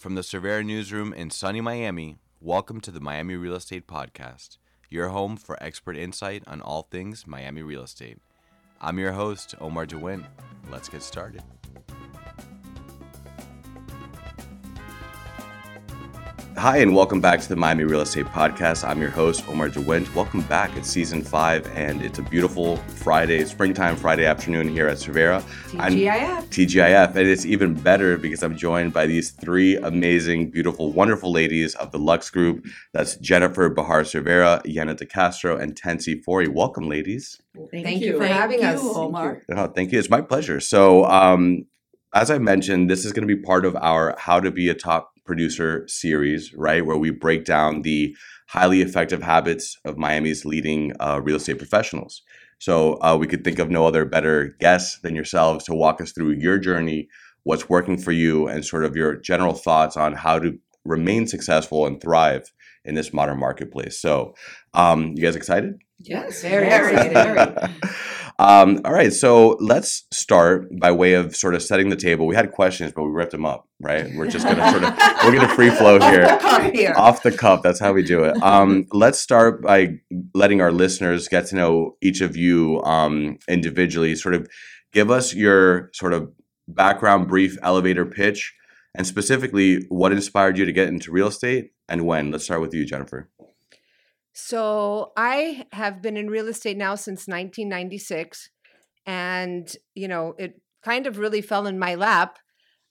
From the Cervera newsroom in sunny Miami, welcome to the Miami Real Estate Podcast, your home for expert insight on all things Miami real estate. I'm your host, Omar DeWint. Let's get started. Hi, and welcome back to the Miami Real Estate Podcast. I'm your host, Omar DeWint. Welcome back. It's season five, and it's a beautiful Friday, springtime Friday afternoon here at Cervera. TGIF. TGIF. And it's even better because I'm joined by these three amazing, beautiful, wonderful ladies of the Lux Group. That's Jennifer Bahar Cervera, Yana De Castro, and Tensi Fori. Welcome, ladies. Thank, Thank you for Thank having you, us. Omar. Oh, thank you. It's my pleasure. So, um, as I mentioned, this is going to be part of our How to Be a Top producer series, right, where we break down the highly effective habits of Miami's leading uh, real estate professionals. So uh, we could think of no other better guests than yourselves to walk us through your journey, what's working for you, and sort of your general thoughts on how to remain successful and thrive in this modern marketplace. So, um, you guys excited? Yes, very, very excited. Um, all right, so let's start by way of sort of setting the table. We had questions, but we ripped them up, right? We're just gonna sort of we're gonna free flow here, off the cuff. Here. Off the cuff. That's how we do it. Um, let's start by letting our listeners get to know each of you um, individually. Sort of give us your sort of background, brief elevator pitch, and specifically what inspired you to get into real estate and when. Let's start with you, Jennifer. So I have been in real estate now since 1996. And, you know, it kind of really fell in my lap.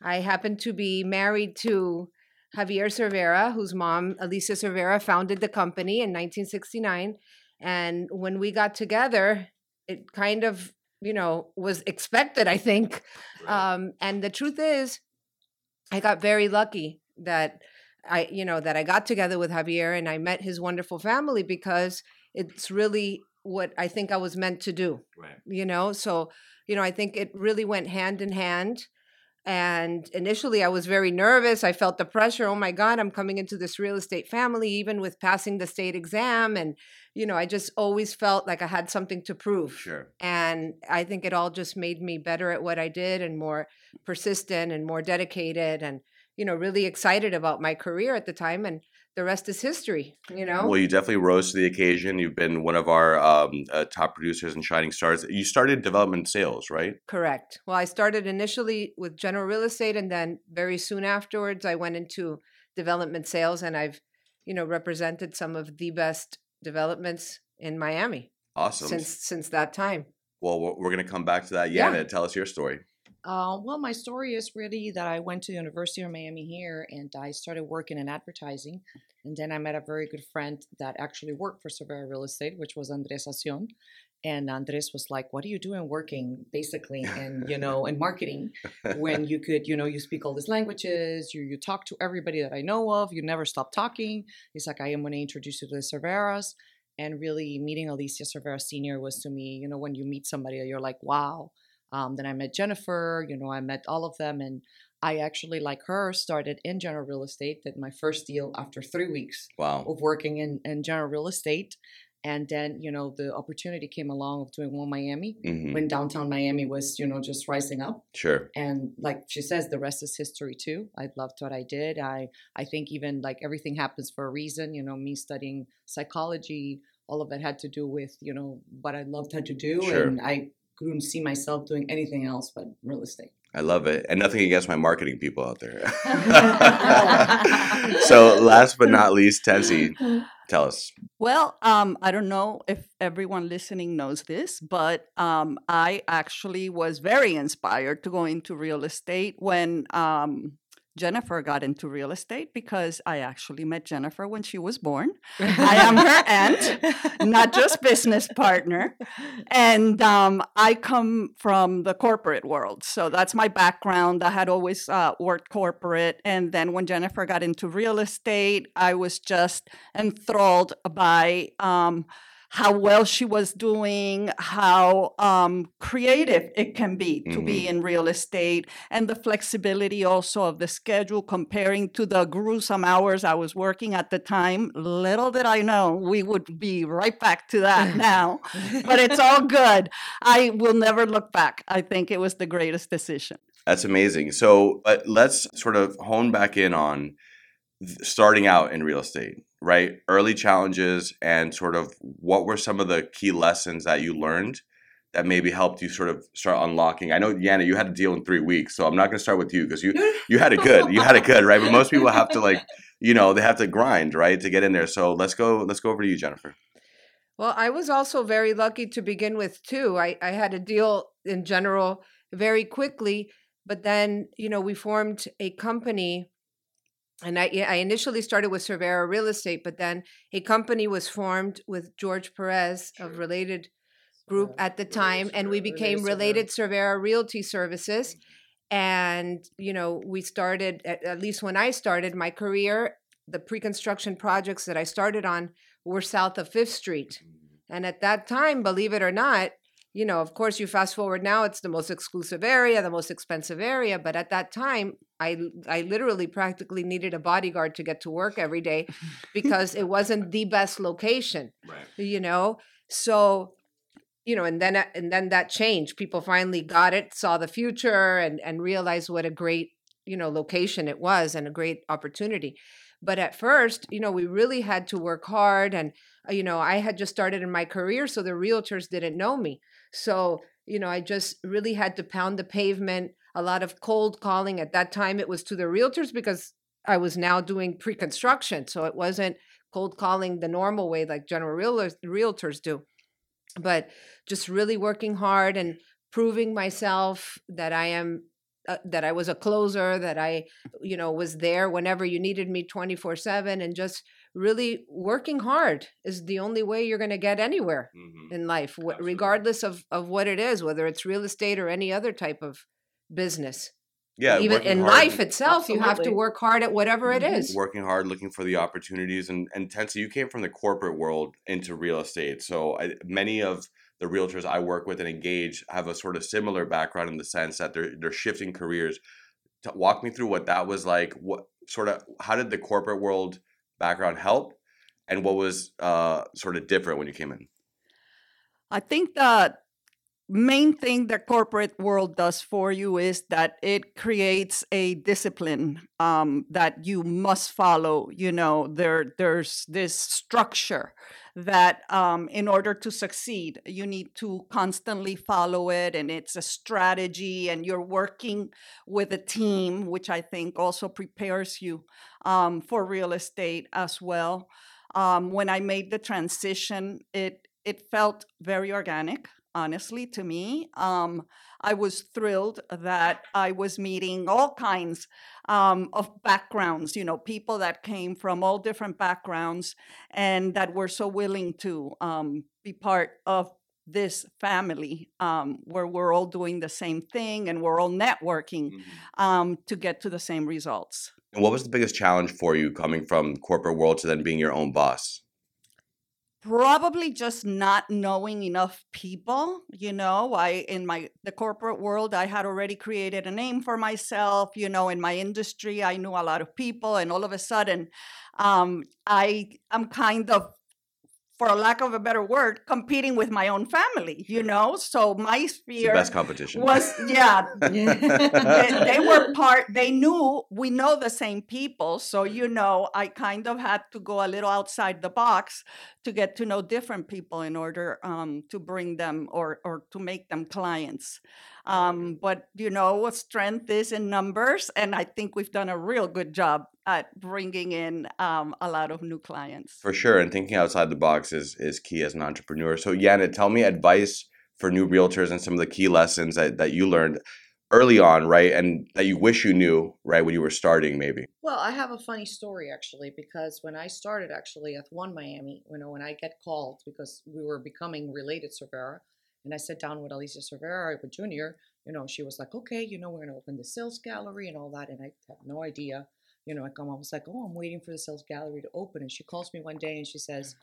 I happened to be married to Javier Cervera, whose mom, Alicia Cervera, founded the company in 1969. And when we got together, it kind of, you know, was expected, I think. Um, and the truth is, I got very lucky that I, you know, that I got together with Javier and I met his wonderful family because it's really what I think I was meant to do. Right. You know, so, you know, I think it really went hand in hand. And initially, I was very nervous. I felt the pressure. Oh my God, I'm coming into this real estate family, even with passing the state exam. And, you know, I just always felt like I had something to prove. Sure. And I think it all just made me better at what I did and more persistent and more dedicated. And, you know, really excited about my career at the time and the rest is history, you know? Well, you definitely rose to the occasion. You've been one of our um, uh, top producers and shining stars. You started development sales, right? Correct. Well, I started initially with general real estate and then very soon afterwards I went into development sales and I've, you know, represented some of the best developments in Miami. Awesome. Since since that time. Well, we're going to come back to that. Yana, yeah. tell us your story. Uh, well, my story is really that I went to the University of Miami here and I started working in advertising. And then I met a very good friend that actually worked for Cervera Real Estate, which was Andres Acion. And Andres was like, "What are you doing working basically in you know in marketing when you could you know you speak all these languages, you you talk to everybody that I know of, you never stop talking." He's like, "I am going to introduce you to the Cerveras." And really meeting Alicia Cervera Senior was to me, you know, when you meet somebody, you're like, "Wow." Um, then I met Jennifer, you know, I met all of them. And I actually, like her, started in general real estate, did my first deal after three weeks wow. of working in, in general real estate. And then, you know, the opportunity came along of doing One Miami mm-hmm. when downtown Miami was, you know, just rising up. Sure. And like she says, the rest is history too. I loved what I did. I I think even like everything happens for a reason. You know, me studying psychology, all of it had to do with, you know, what I loved how to do. Sure. And I couldn't see myself doing anything else but real estate. I love it. And nothing against my marketing people out there. so, last but not least, Tensi, tell us. Well, um, I don't know if everyone listening knows this, but um, I actually was very inspired to go into real estate when um, Jennifer got into real estate because I actually met Jennifer when she was born. I am her aunt, not just business partner. And um, I come from the corporate world. So that's my background. I had always uh, worked corporate. And then when Jennifer got into real estate, I was just enthralled by. Um, how well she was doing, how um, creative it can be to mm-hmm. be in real estate, and the flexibility also of the schedule comparing to the gruesome hours I was working at the time. Little did I know we would be right back to that now, but it's all good. I will never look back. I think it was the greatest decision. That's amazing. So, but let's sort of hone back in on starting out in real estate, right? Early challenges and sort of what were some of the key lessons that you learned that maybe helped you sort of start unlocking. I know Yana, you had to deal in three weeks, so I'm not going to start with you because you you had it good. You had it good, right? But most people have to like, you know, they have to grind, right, to get in there. So let's go. Let's go over to you, Jennifer. Well, I was also very lucky to begin with too. I, I had a deal in general very quickly, but then you know we formed a company, and I I initially started with Cervera Real Estate, but then a company was formed with George Perez of Related Group at the time, and we became Related Cervera Realty Services. And you know we started at, at least when I started my career, the pre-construction projects that I started on were south of Fifth Street. And at that time, believe it or not, you know, of course, you fast forward now, it's the most exclusive area, the most expensive area. But at that time, I I literally practically needed a bodyguard to get to work every day because it wasn't the best location. Right. You know, so you know, and then and then that changed. People finally got it, saw the future, and and realized what a great you know location it was and a great opportunity. But at first, you know, we really had to work hard. And, uh, you know, I had just started in my career, so the realtors didn't know me. So, you know, I just really had to pound the pavement, a lot of cold calling. At that time, it was to the realtors because I was now doing pre construction. So it wasn't cold calling the normal way like general realtors, realtors do. But just really working hard and proving myself that I am uh, that I was a closer, that I, you know, was there whenever you needed me 24 7, and just really working hard is the only way you're going to get anywhere Mhm. in life, Absolutely. regardless of, of what it is, whether it's real estate or any other type of business. Yeah, Even in life and- itself, you have to work hard at whatever it Mhm. is. working hard, looking for the opportunities, and and Tensi, you came from the corporate world into real estate. So I, many of the realtors I work with and engage have a sort of similar background in the sense that they're they're shifting careers. To walk me through what that was like. What sort of how did the corporate world background help, and what was uh, sort of different when you came in? I think the main thing the corporate world does for you is that it creates a discipline um, that you must follow. You know, there there's this structure that um, in order to succeed, you need to constantly follow it, and it's a strategy, and you're working with a team, which I think also prepares you um, for real estate as well. Um, when I made the transition, it it felt very organic honestly to me um, i was thrilled that i was meeting all kinds um, of backgrounds you know people that came from all different backgrounds and that were so willing to um, be part of this family um, where we're all doing the same thing and we're all networking um, to get to the same results And what was the biggest challenge for you coming from corporate world to then being your own boss? Probably just not knowing enough people you know i in my the corporate world i had already created a name for myself you know in my industry i knew a lot of people and all of a sudden um i i'm kind of for lack of a better word competing with my own family you know so my sphere best competition. was yeah they, they were part they knew we know the same people so you know i kind of had to go a little outside the box to get to know different people in order um, to bring them or or to make them clients. Um, but you know what strength is in numbers and i think we've done a real good job at bringing in um, a lot of new clients. For sure, and thinking outside the box is is key as an entrepreneur. So, Yana, tell me advice for new realtors and some of the key lessons that, that you learned early on, right, and that you wish you knew, right, when you were starting, maybe. Well, I have a funny story actually because when I started actually at One Miami, you know, when I get called because we were becoming related Cervera, and I sat down with Alicia Cervera Junior, you know, she was like, okay, you know, we're going to open the sales gallery and all that. And I had no idea. You know, I come, I was like, oh, I'm waiting for the sales gallery to open. And she calls me one day and she says,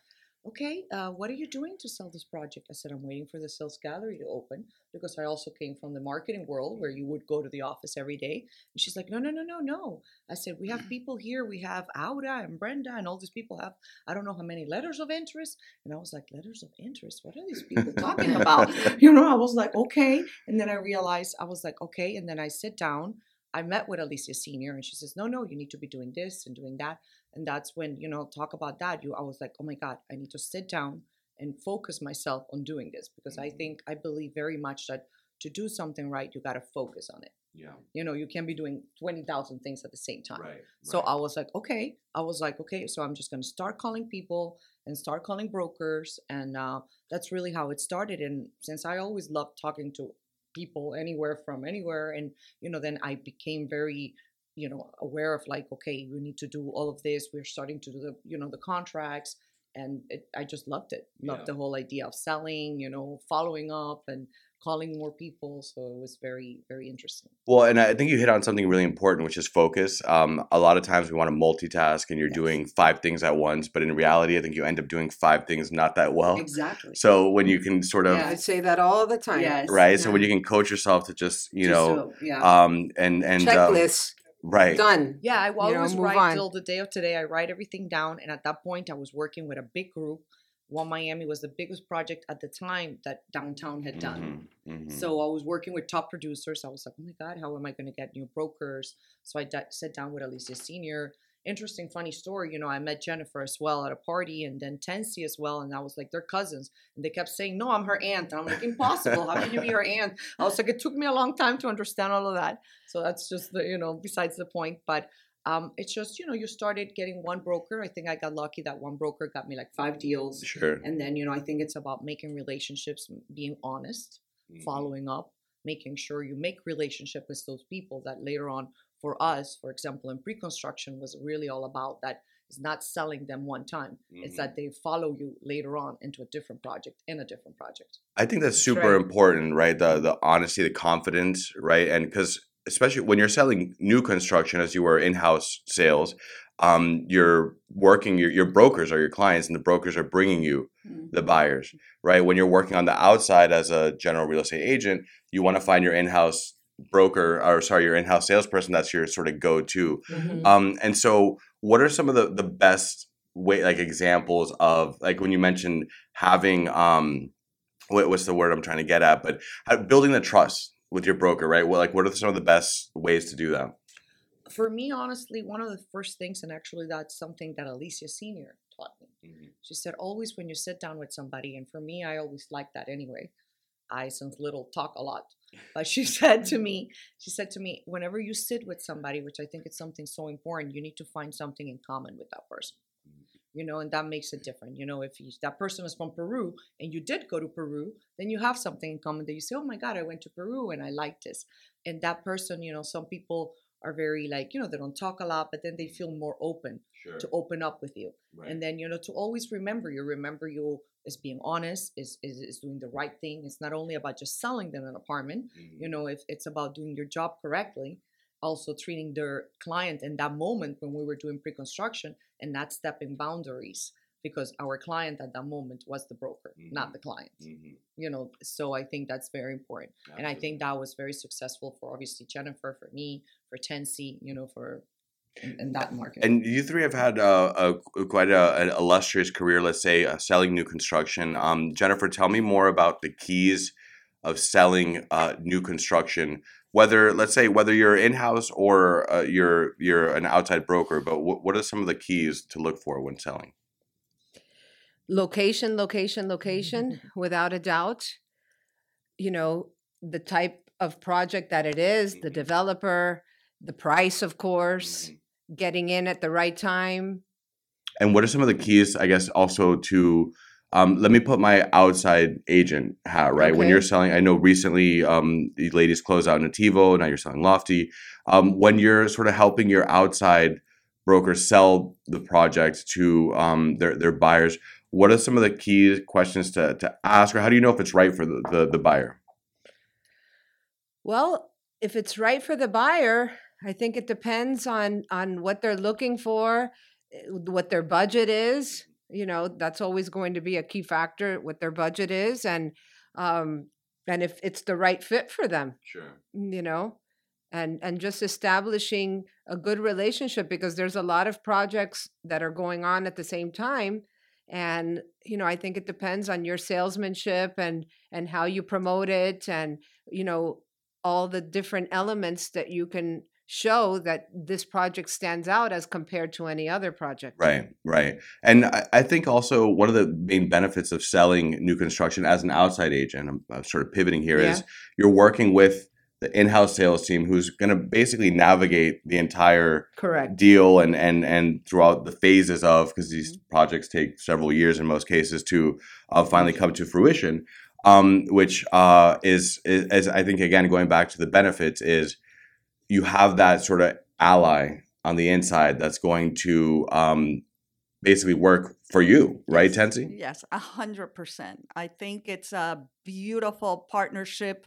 okay, uh, what are you doing to sell this project? I said, I'm waiting for the sales gallery to open because I also came from the marketing world where you would go to the office every day. And she's like, no, no, no, no, no. I said, we have people here. We have Aura and Brenda and all these people have, I don't know how many letters of interest. And I was like, letters of interest? What are these people talking about? You know, I was like, okay. And then I realized, I was like, okay. And then I sit down. I met with Alicia Senior and she says, no, no, you need to be doing this and doing that and that's when you know talk about that you i was like oh my god i need to sit down and focus myself on doing this because i Mhm. think i believe very much that to do something right you got to focus on it Yeah. you know you can't be doing 20000 things at the same time Right. so i was like okay i was like okay so i'm just going to start calling people and start calling brokers and uh, that's really how it started and since i always loved talking to people anywhere from anywhere and you know then i became very you know aware of like okay we need to do all of this we're starting to do the you know the contracts and it, i just loved it loved Yeah. the whole idea of selling you know following up and calling more people so it was very very interesting Well, and I think you hit on something really important, which is focus. Um, a lot of times we want to multitask and you're Yes. doing five things at once, but in reality, I think you end up doing five things not that well. exactly So when you can sort of Yeah. I say that all the time. Yes. right, so when you can coach yourself to just you Just know, so- yeah um, and and um, Checklist right, done. Yeah, I will you know, always write on. till the day of today. I write everything down, and at that point, I was working with a big group. One Miami was the biggest project at the time that downtown had done. Mhm, mhm. So I was working with top producers. I was like, oh my God, how am I going to get new brokers? So I sat down with Alicia Senior. Interesting, funny story. You know, I met Jennifer as well at a party and then Tensi as well. And I was like, they're cousins. And they kept saying, no, I'm her aunt. And I'm like, impossible. How can you be her aunt? I was like, it took me a long time to understand all of that. So that's just the, you know, besides the point. But um, it's just, you know, you started getting one broker. I think I got lucky that one broker got me like five deals. sure, And then, you know, I think it's about making relationships, being honest Mhm. following up, making sure you make relationship with those people that later on for us, for example, in pre-construction was really all about that is not selling them one time. It's Mhm. that they follow you later on into a different project, in a different project. I think that's That's super right. important, right? The the honesty, the confidence, right? And because especially when you're selling new construction, as you were in house sales, um, you're working. Your your brokers are your clients, and the brokers are bringing you Mm. the buyers, right? When you're working on the outside as a general real estate agent, you want to find your in house broker, or sorry, your in house salesperson. That's your sort of go to. Mhm. Um, and so, what are some of the the best way like examples of like when you mentioned having um, what, what's the word I'm trying to get at, but how, building the trust with your broker, right? Well, like what are some of the best ways to do that? For me, honestly, one of the first things, and actually that's something that Alicia Senior taught me. She said, always when you sit down with somebody, and for me, I always like that anyway. I, since little, talk a lot. But she said to mm-hmm. me, she said to me, whenever you sit with somebody, which I think is something so important, you need to find something in common with that person. You know, and that makes it different. You know, if you, that person is from Peru and you did go to Peru, then you have something in common that you say, oh my God, I went to Peru and I liked this. And that person, you know, some people are very like, you know, they don't talk a lot, but then they mm-hmm. feel more open Sure. to open up with you. And then you know to always remember you remember you is being honest is, is is doing the right thing. It's not only about just selling them an apartment you mm-hmm. know if it's about doing your job correctly also treating their client in that moment when we were doing pre-construction and not stepping boundaries because our client at that moment was the broker not Mhm. the client you know so i think that's very important and i think that was very successful for obviously jennifer for me for tensi you know for in, that market And you three have had uh, a quite a, an illustrious career, let's say, uh, selling new construction. Um, Jennifer, tell me more about the keys of selling uh, new construction. Whether, let's say, whether you're in house or uh, you're you're an outside broker, but what what are some of the keys to look for when selling? Location, location, location, without a doubt. You know, the type of project that it is, the Mhm. developer, the price, of course, getting in at the right time. And what are some of the keys, I guess, also to um, let me put my outside agent hat, right? When you're selling, I know recently um, the ladies closed out Natiivo, now you're selling Lofty. Um, when you're sort of helping your outside brokers sell the project to um, their, their buyers, what are some of the key questions to, to ask, or how do you know if it's right for the, the, the buyer? Well, if it's right for the buyer, I think it depends on on what they're looking for, eh, what their budget is. you know that's always going to be a key factor what their budget is and um and if it's the right fit for them Sure. you know and and just establishing a good relationship because there's a lot of projects that are going on at the same time and you know i think it depends on your salesmanship and and how you promote it and you know all the different elements that you can show that this project stands out as compared to any other project Right, right. And I, I think also one of the main benefits of selling new construction as an outside agent, I'm, I'm sort of pivoting here, is Yeah. you're working with the in-house sales team who's going to basically navigate the entire correct deal and and and throughout the phases of because these projects take several years in most cases to uh, finally come to fruition um, which uh, is, is is I think again going back to the benefits is you have that sort of ally on the inside that's going to um, basically work for you right. Tensi Yes, a hundred percent. I think it's a beautiful partnership,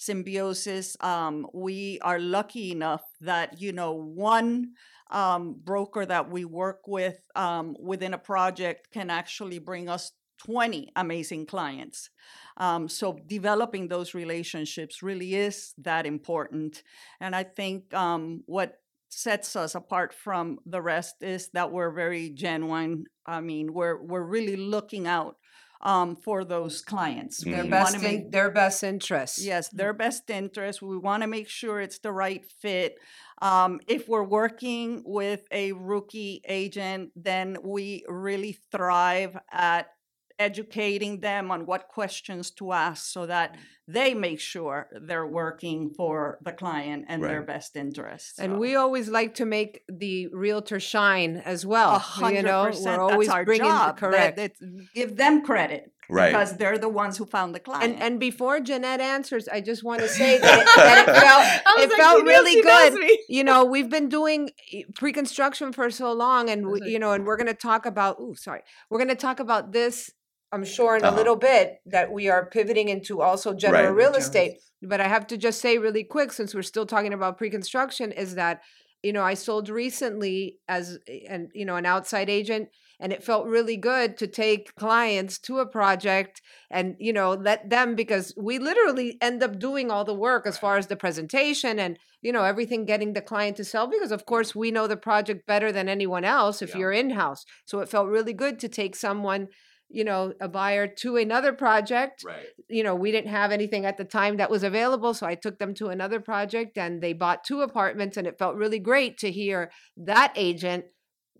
symbiosis. Um, we are lucky enough that you know one um, broker that we work with um, within a project can actually bring us 20 amazing clients. Um, so developing those relationships really is that important. And I think um, what sets us apart from the rest is that we're very genuine. I mean, we're we're really looking out um, for those clients. Their their Mhm. We wanna best make- in, their best interests Yes, their best interest. We want to make sure it's the right fit. Um, if we're working with a rookie agent, then we really thrive at educating them on what questions to ask so that they make sure they're working for the client and their best interests. And So, we always like to make the realtor shine as well. hundred You know, we're always bringing job. that- correct. that- give them credit right because they're the ones who found the client. and and before Jeanette answers, I just want to say that it, that it felt it like, felt really good. You know, we've been doing eh, pre-construction for so long, and we, it- you know, and we're going to talk about. Ooh, sorry, we're going to talk about this. I'm sure in Uh-huh. a little bit that we are pivoting into also general Right. real estate. But I have to just say really quick, since we're still talking about pre-construction, is that you know I sold recently as and you know an outside agent, and it felt really good to take clients to a project and you know let them because we literally end up doing all the work as far as the presentation and you know everything getting the client to sell because of course we know the project better than anyone else if Yeah. you're in house so it felt really good to take someone you know a buyer to another project right you know we didn't have anything at the time that was available so i took them to another project and they bought two apartments and it felt really great to hear that agent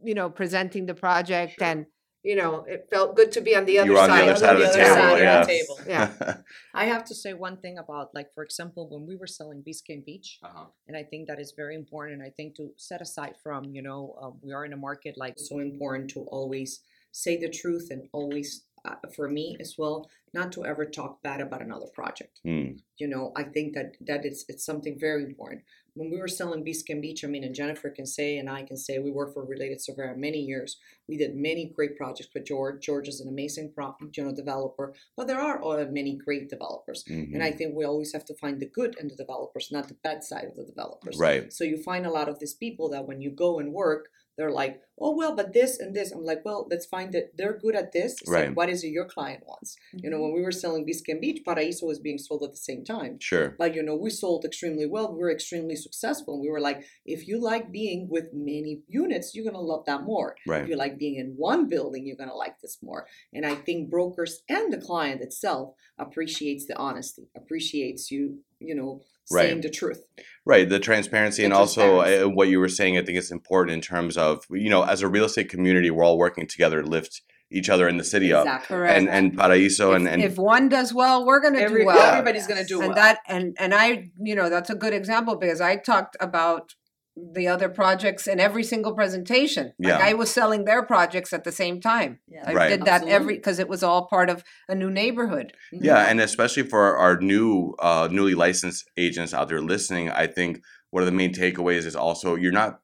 you know presenting the project Sure. and you know it felt good to be on the other on side the other side of the other table side of the yeah table. Yeah. I have to say one thing about, like, for example, when we were selling Biscayne Beach, Uh-huh. and I think that is very important. I think to set aside from, you know, um, we are in a market like so important to always say the truth and always, uh, for me as well, not to ever talk bad about another project. Hmm. You know, I think that that is it's something very important. When we were selling Biscayne Beach, I mean, and Jennifer can say, and I can say, we worked for Related Cervera many years. We did many great projects with George. George is an amazing, you know, developer, but there are many great developers. Mhm. And I think we always have to find the good in the developers, not the bad side of the developers. right So you find a lot of these people that when you go and work, they're like, oh well, but this and this. I'm like, well, let's find that they're good at this. It's like, Right. what is it your client wants? You know, when mm-hmm. we were selling Biscayne Beach, Paraíso was being sold at the same time. sure Like, you know, we sold extremely well. We were extremely successful. And we were like, if you like being with many units, you're gonna love that more. right If you like being in one building, you're gonna like this more. And I think brokers and the client itself appreciates the honesty, appreciates you, you know, saying Right. the truth. Right, the transparency, The and also transparency. uh, what you were saying, I think it's important in terms of you know, as a real estate community, we're all working together to lift each other in the city up, Exactly. Correct. and and Paraíso, and if, and if one does well we're going to Every, do well everybody's gonna do well. and well. that and and i you know that's a good example because i talked about the other projects in every single presentation like Yeah. i was selling their projects at the same time Yeah. i Right. did that every because it was all part of a new neighborhood Mhm. yeah, and especially for our new uh, newly licensed agents out there listening, I think one of the main takeaways is also you're not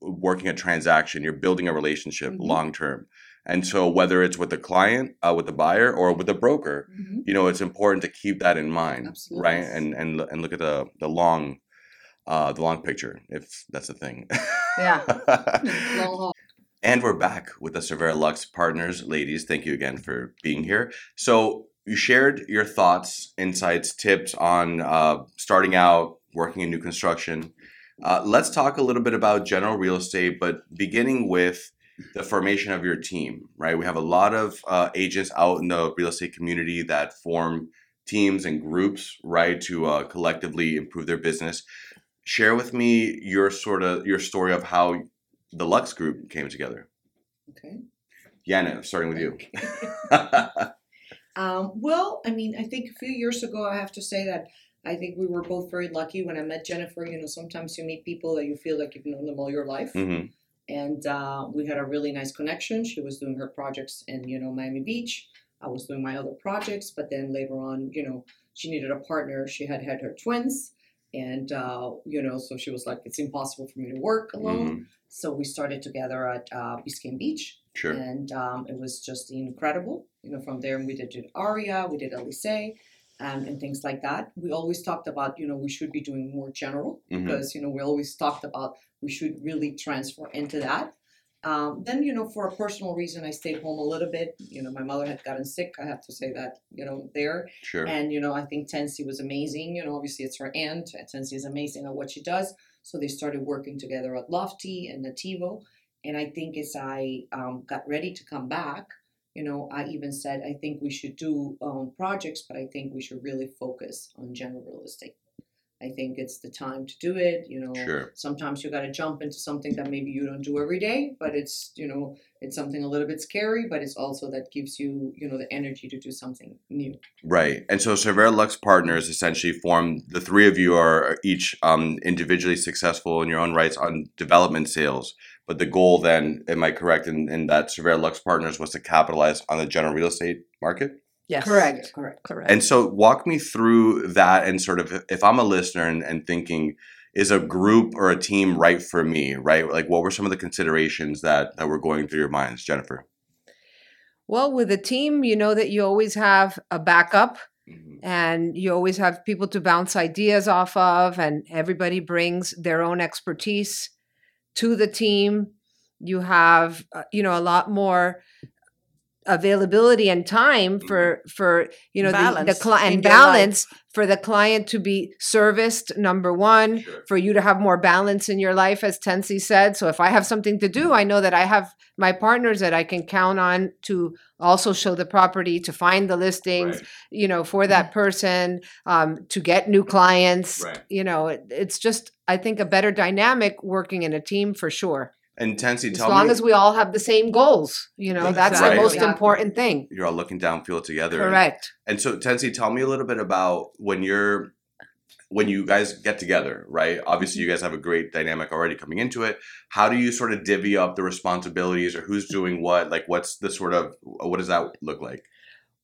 working a transaction; you're building a relationship Mhm. long term. And so, whether it's with the client, uh, with the buyer, or with the broker, Mhm. you know, it's important to keep that in mind, Absolutely. right? And and and look at the the long, uh, the long picture, if that's a thing. yeah And we're back with the Cervera Lux partners. Ladies, thank you again for being here. So, you shared your thoughts, insights, tips on uh, starting out, working in new construction. Uh, let's talk a little bit about general real estate, but beginning with the formation of your team, right? We have a lot of uh, agents out in the real estate community that form teams and groups, right, to uh, collectively improve their business. Share with me your sort of your story of how the Lux Group came together. Okay. Yana, starting with you. Um, well, I mean, I think a few years ago, I have to say that I think we were both very lucky when I met Jennifer. You know, sometimes you meet people that you feel like you've known them all your life. hmm And uh, we had a really nice connection. She was doing her projects in, you know, Miami Beach. I was doing my other projects, but then later on, you know, she needed a partner. She had had her twins. And, uh, you know, so she was like, it's impossible for me to work alone. hmm So we started together at uh, Biscayne Beach Sure. and um, it was just incredible. You know, from there we did Aria, we did Elise, um, and things like that. We always talked about, you know, we should be doing more general Mhm. because you know we always talked about we should really transfer into that. Um, then you know, for a personal reason, I stayed home a little bit. You know, my mother had gotten sick. I have to say that you know there, Sure. and you know, I think Tensi was amazing. You know, obviously it's her aunt. and Tensi is amazing at what she does. So they started working together at Lofty and Natiivo. And I think as I um, got ready to come back, you know, I even said I think we should do um, projects, but I think we should really focus on general real estate. I think it's the time to do it. You know, Sure. sometimes you got to jump into something that maybe you don't do every day, but it's you know it's something a little bit scary, but it's also that gives you you know the energy to do something new. Right. And so Cervera Lux Partners essentially form the three of you are each um, individually successful in your own rights on development sales. But the goal then, am I correct in, in that Cervera Lux Partners was to capitalize on the general real estate market? Yes. Correct. Correct. Correct. And so walk me through that and sort of if I'm a listener and, and thinking, is a group or a team right for me, right? Like what were some of the considerations that, that were going through your minds, Jennifer? Well, with a team, you know that you always have a backup and you always have people to bounce ideas off of, and everybody brings their own expertise to the team. You have, uh, you know, a lot more availability and time for for you know the, the Balance client and life. balance for the client to be serviced number one Sure. for you to have more balance in your life as tensi said so if i have something to do i know that i have my partners that i can count on to also show the property to find the listings Right. you know for that person um, to get new clients Right. you know it, it's just i think a better dynamic working in a team for sure And Tensi, as tell long me, as we all have the same goals you know that's the most Exactly. important thing you're all looking downfield together. and- correct And so, Tensi, tell me a little bit about when you're when you guys get together, right? Obviously, you guys have a great dynamic already coming into it. How do you sort of divvy up the responsibilities, or who's doing what? Like, what's the sort of what does that look like?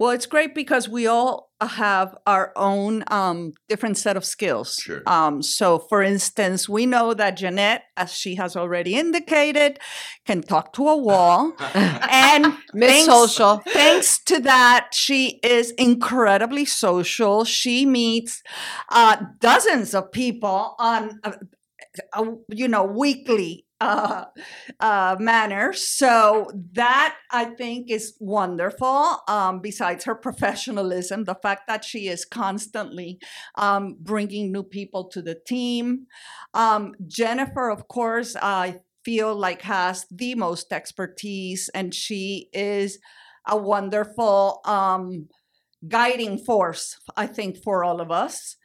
Well, it's great because we all have our own um, different set of skills. Sure. Um, so, for instance, we know that Jeanette, as she has already indicated, can talk to a wall. And miss thanks- social Thanks to that, she is incredibly social. She meets uh, dozens of people on, a, a, you know, weekly uh, uh, manner. So that I think is wonderful. Um, besides her professionalism, the fact that she is constantly um, bringing new people to the team. Um, Jennifer, of course, I feel like has the most expertise, and she is a wonderful um, guiding force, I think, for all of us.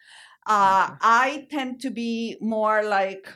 Uh, I tend to be more like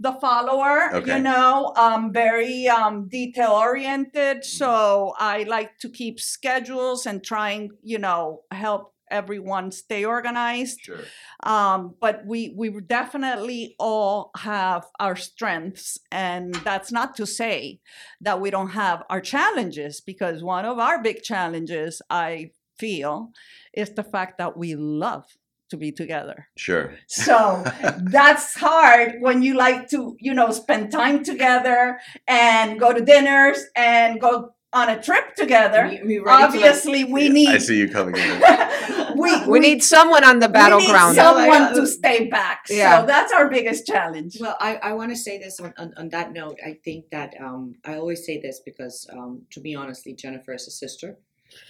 the follower, Okay. you know, um, very um, detail oriented. So I like to keep schedules and trying, you know, help everyone stay organized Sure. um, but we we definitely all have our strengths and that's not to say that we don't have our challenges because one of our big challenges i feel is the fact that we love to be together Sure. so that's hard when you like to you know spend time together and go to dinners and go on a trip together, Me- me ready to, like- obviously we need I see you coming in. we, We need someone on the we battleground. need someone Yeah, to stay back. Yeah. So that's our biggest challenge. Well, I, I want to say this on, on, on that note. I think that um, I always say this because, um, to be honestly, Jennifer is a sister.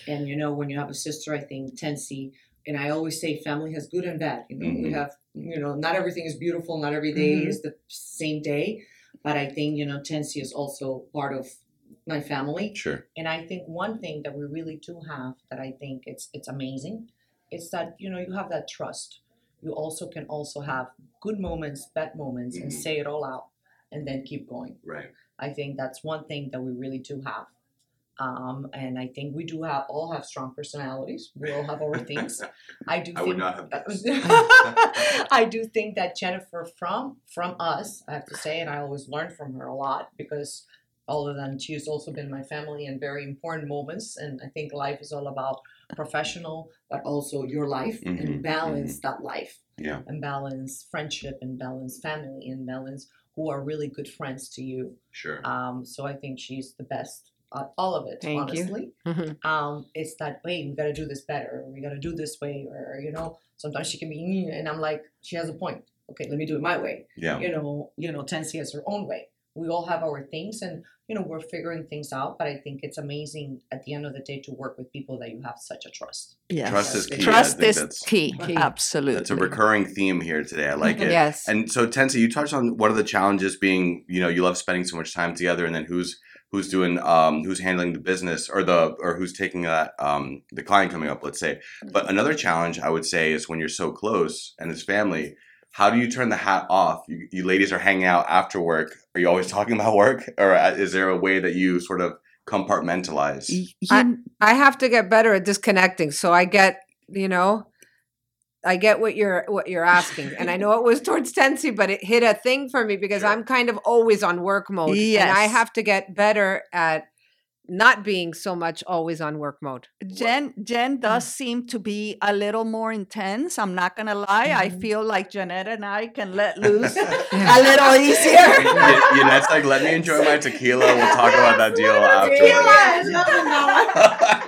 And you know, when you have a sister, I think Tensi, and I always say family has good and bad. You know, we Mhm. have, you know, not everything is beautiful, not every day Mhm. is the same day. But I think, you know, Tensi is also part of my family. Sure. And I think one thing that we really do have that I think it's it's amazing is that you know you have that trust. You also can also have good moments, bad moments, and Mhm. say it all out, and then keep going. Right. I think that's one thing that we really do have. Um, and I think we do have all have strong personalities. We all have our things. I do. I think, would not have. I do think that Jennifer from from us, I have to say, and I always learn from her a lot because other than she's also been my family in very important moments, and I think life is all about professional, but also your life Mhm, and balance that life Yeah. and balance friendship and balance family and balance who are really good friends to you. Sure. Um, so I think she's the best at all of it, Thank you. honestly Mhm. um, it's that way we got to do this better or we got to do this way or you know sometimes she can be and i'm like she has a point okay let me do it my way Yeah. you know you know tensi has her own way we all have our things and you know we're figuring things out but i think it's amazing at the end of the day to work with people that you have such a trust Yes. Trust is key. Trust think is key. Key. Absolutely. That's a recurring theme here today. I like it. Yes. And so Tensi, you touched on what are the challenges being, you know, you love spending so much time together and then who's who's doing um who's handling the business or the or who's taking that um the client coming up, let's say. But another challenge I would say is when you're so close and it's family, how do you turn the hat off? You, you ladies are hanging out after work. Are you always talking about work or uh, is there a way that you sort of compartmentalize? Y- I- you- I have to get better at disconnecting. So I get, you know, I get what you're what you're asking, and I know it was towards Tensi, but it hit a thing for me because Sure. I'm kind of always on work mode, and I have to get better at not being so much always on work mode. Jen Jen does seem to be a little more intense. I'm not gonna lie. I Mhm. feel like Jeanette and I can let loose a little easier. Y- Yanette's like, let me enjoy my tequila. We'll talk about that deal afterwards.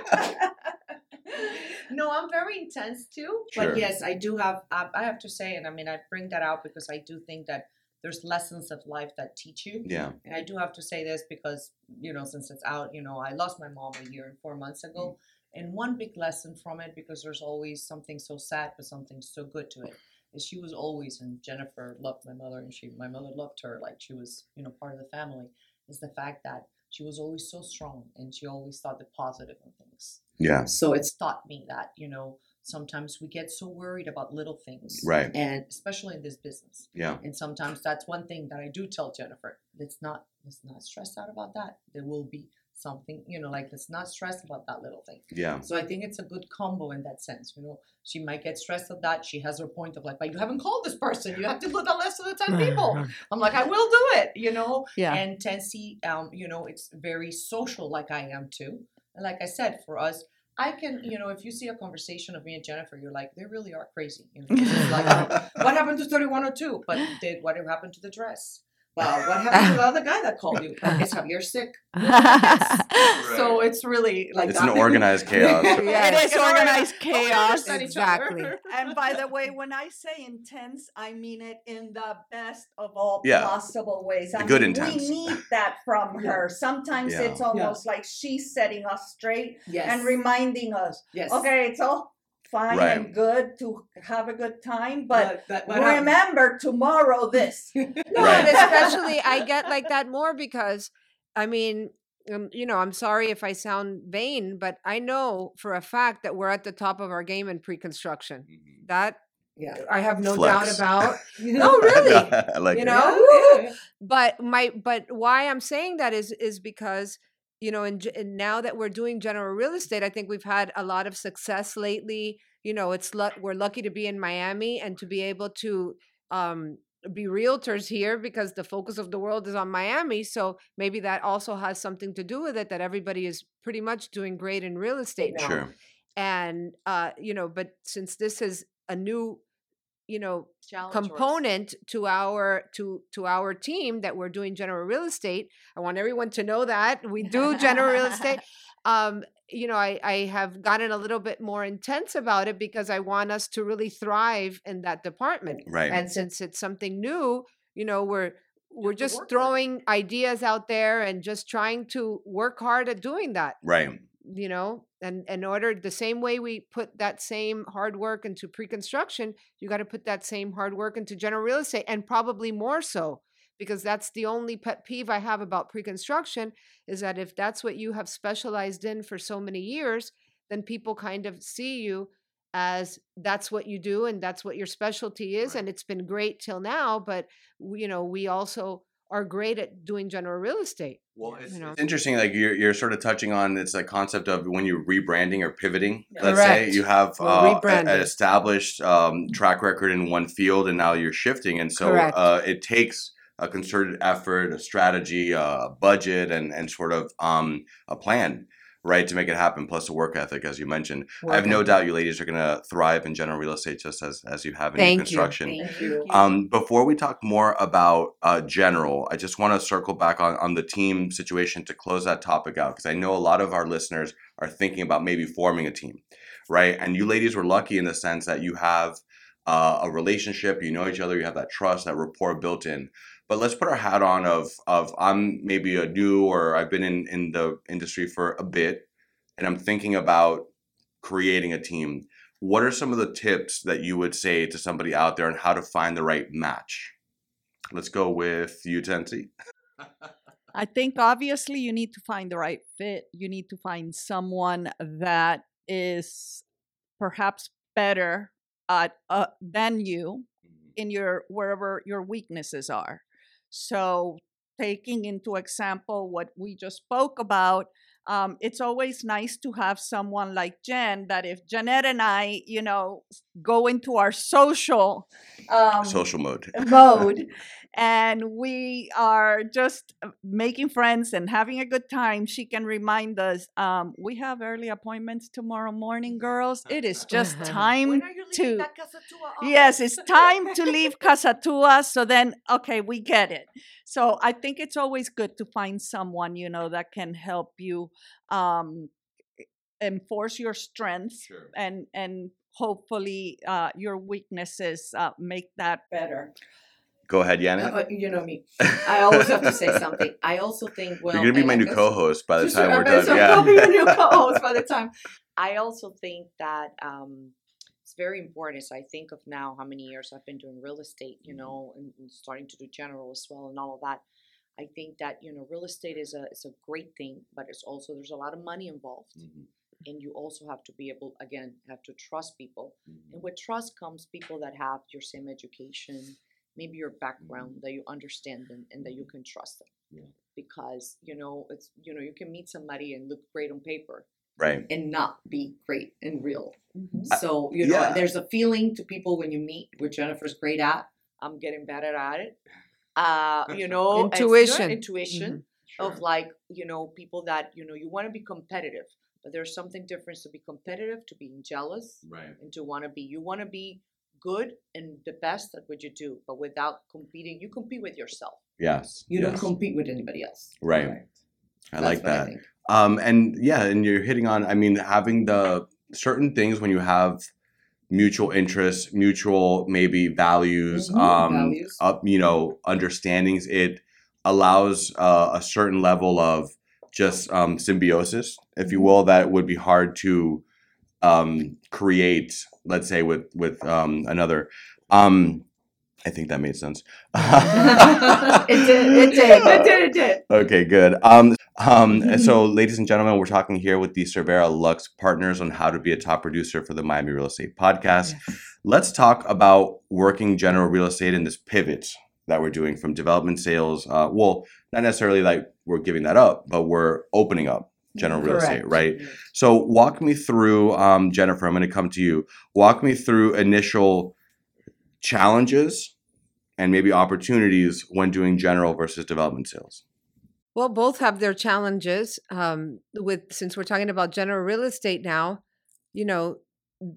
no, I'm very intense too. Sure. But yes, I do have. I, I have to say, and I mean, I bring that out because I do think that there's lessons of life that teach you. yeah. And I do have to say this because, you know, since it's out, you know, I lost my mom a year and four months ago. Mm. And one big lesson from it, because there's always something so sad, but something so good to it, is she was always, and Jennifer loved my mother, and she, my mother loved her, like she was, you know, part of the family, is the fact that she was always so strong and she always thought the positive in things. Yeah. So it's taught me that, you know, sometimes we get so worried about little things. Right. And especially in this business. Yeah. And sometimes that's one thing that I do tell Jennifer. Let's not let's not stress out about that. There will be something, you know, like let's not stress about that little thing. Yeah. So I think it's a good combo in that sense. You know, she might get stressed at that. She has her point of like, but you haven't called this person. You have to look at less of the ten people. I'm like, I will do it, you know. Yeah. And Tensi, um, you know, it's very social like I am too. And like I said, for us, I can, you know, if you see a conversation of me and Jennifer, you're like, they really are crazy. You know, like, uh, what happened to 3102? But did what happened to the dress? Well, what happened to the other guy that called you? You're sick? So it's really like It's an that. organized chaos. Yeah. It is organized- organized we chaos. understand each other. Exactly. And by the way, when I say intense, I mean it in the best of all Yeah. possible ways. I good mean, intense. We need that from her. Sometimes Yeah. it's almost like she's setting us straight yes. and reminding us, yes. okay, it's all fine Right. and good to have a good time, but but, what happened- remember tomorrow this. No, Right. and especially I get like that more because I mean, um, you know, I'm sorry if I sound vain, but I know for a fact that we're at the top of our game in pre-construction. That yeah. I have no Flex. doubt about. You No, really. I like You it. know? Yeah, yeah, But my but why I'm saying that is is because you know, and, and now that we're doing general real estate, I think we've had a lot of success lately. You know, it's lu- we're lucky to be in Miami and to be able to um, be realtors here because the focus of the world is on Miami. So maybe that also has something to do with it that everybody is pretty much doing great in real estate now Sure. and uh you know but since this is a new you know Challenge yours. component to our to to our team that we're doing general real estate i want everyone to know that we do general real estate um you know I, I have gotten a little bit more intense about it because i want us to really thrive in that department Right. and since it's something new you know we're we're just throwing ideas out there and just trying to work hard at doing that right. You know and in order the same way we put that same hard work into pre-construction you got to put that same hard work into general real estate and probably more so because that's the only pet peeve i have about pre-construction is that if that's what you have specialized in for so many years then people kind of see you as that's what you do and that's what your specialty is and it's been great till now but you know we also are great at doing general real estate Well, it's, You know. it's interesting. Like you're, you're sort of touching on it's a concept of when you're rebranding or pivoting. Let's say you have uh, a- an established um, track record in one field, and now you're shifting, and so uh, it takes a concerted effort, a strategy, a budget, and and sort of um, a plan, right, to make it happen. Plus a work ethic, as you mentioned. I have no doubt you ladies are going to thrive in general real estate just as as you have in new Thank you. construction. Thank you. Um, before we talk more about uh, general, I just want to circle back on, on the team situation to close that topic out because I know a lot of our listeners are thinking about maybe forming a team, right? And you ladies were lucky in the sense that you have uh, a relationship, you know each other, you have that trust, that rapport built in. But let's put our hat on of of I'm maybe a new or I've been in in the industry for a bit, and I'm thinking about creating a team what are some of the tips that you would say to somebody out there on how to find the right match? Let's go with you, Tensi. I think obviously you need to find the right fit. You need to find someone that is perhaps better at uh, than you in your wherever your weaknesses are. So taking into example what we just spoke about, um, it's always nice to have someone like Jen that if Jeanette and I, you know, go into our social um, Social mode. mode and we are just uh, making friends and having a good time. She can remind us um, we have early appointments tomorrow morning girls. It is just time When are you leaving to that Casa Tua yes it's time to leave Casa Tua so then okay we get it. So i think it's always good to find someone you know that can help you um, enforce your strengths Sure. and and hopefully uh, your weaknesses uh, make that better Go ahead, Yana. Uh, you know me. I always have to say something. I also think well. You're gonna be my new co-host by the time we're done. So yeah. I'll be your new co-host by the time. I also think that um, it's very important. As I think of now how many years I've been doing real estate, you know, and, and starting to do general as well, and all of that. I think that you know, real estate is a is a great thing, but it's also there's a lot of money involved, Mhm, and you also have to be able again have to trust people. mhm. And with trust comes people that have your same education, maybe your mm-hmm. background, that you understand them and that you mm-hmm. can trust them. Yeah. Because, you know, it's you know, you can meet somebody and look great on paper Right. and not be great in real. Mm-hmm. I- So, you know, yeah. there's a feeling to people when you meet, which Jennifer's great at. I'm getting better at it. Uh, you know, it's good, Intuition. intuition of like, you know, people that, you know, you want to be competitive. But there's something different to be competitive, to being jealous, Right. and to want to be you want to be good and the best at what you do but without competing you compete with yourself Yes. you yes. don't compete with anybody else Right. I That's like what I that. Um, and yeah, and you're hitting on. I mean, having the certain things when you have mutual interests, mutual maybe values, Mhm, um, values. up, you know, understandings. It allows uh, a certain level of just um, symbiosis, if you Mhm. will, that would be hard to um, create. Let's say with with um, another. Um, I think that made sense. it did it did it did it did Okay, good. Um, um, so, ladies and gentlemen, we're talking here with the Cervera Lux partners on how to be a top producer for the Miami Real Estate Podcast. Let's talk about working general real estate and this pivot that we're doing from development sales. Uh, well, not necessarily like we're giving that up, but we're opening up general real estate, right? So, walk me through, um, Jennifer. I'm going to come to you. Walk me through initial challenges and maybe opportunities when doing general versus development sales. Well, both have their challenges. Um, with since we're talking about general real estate now, you know,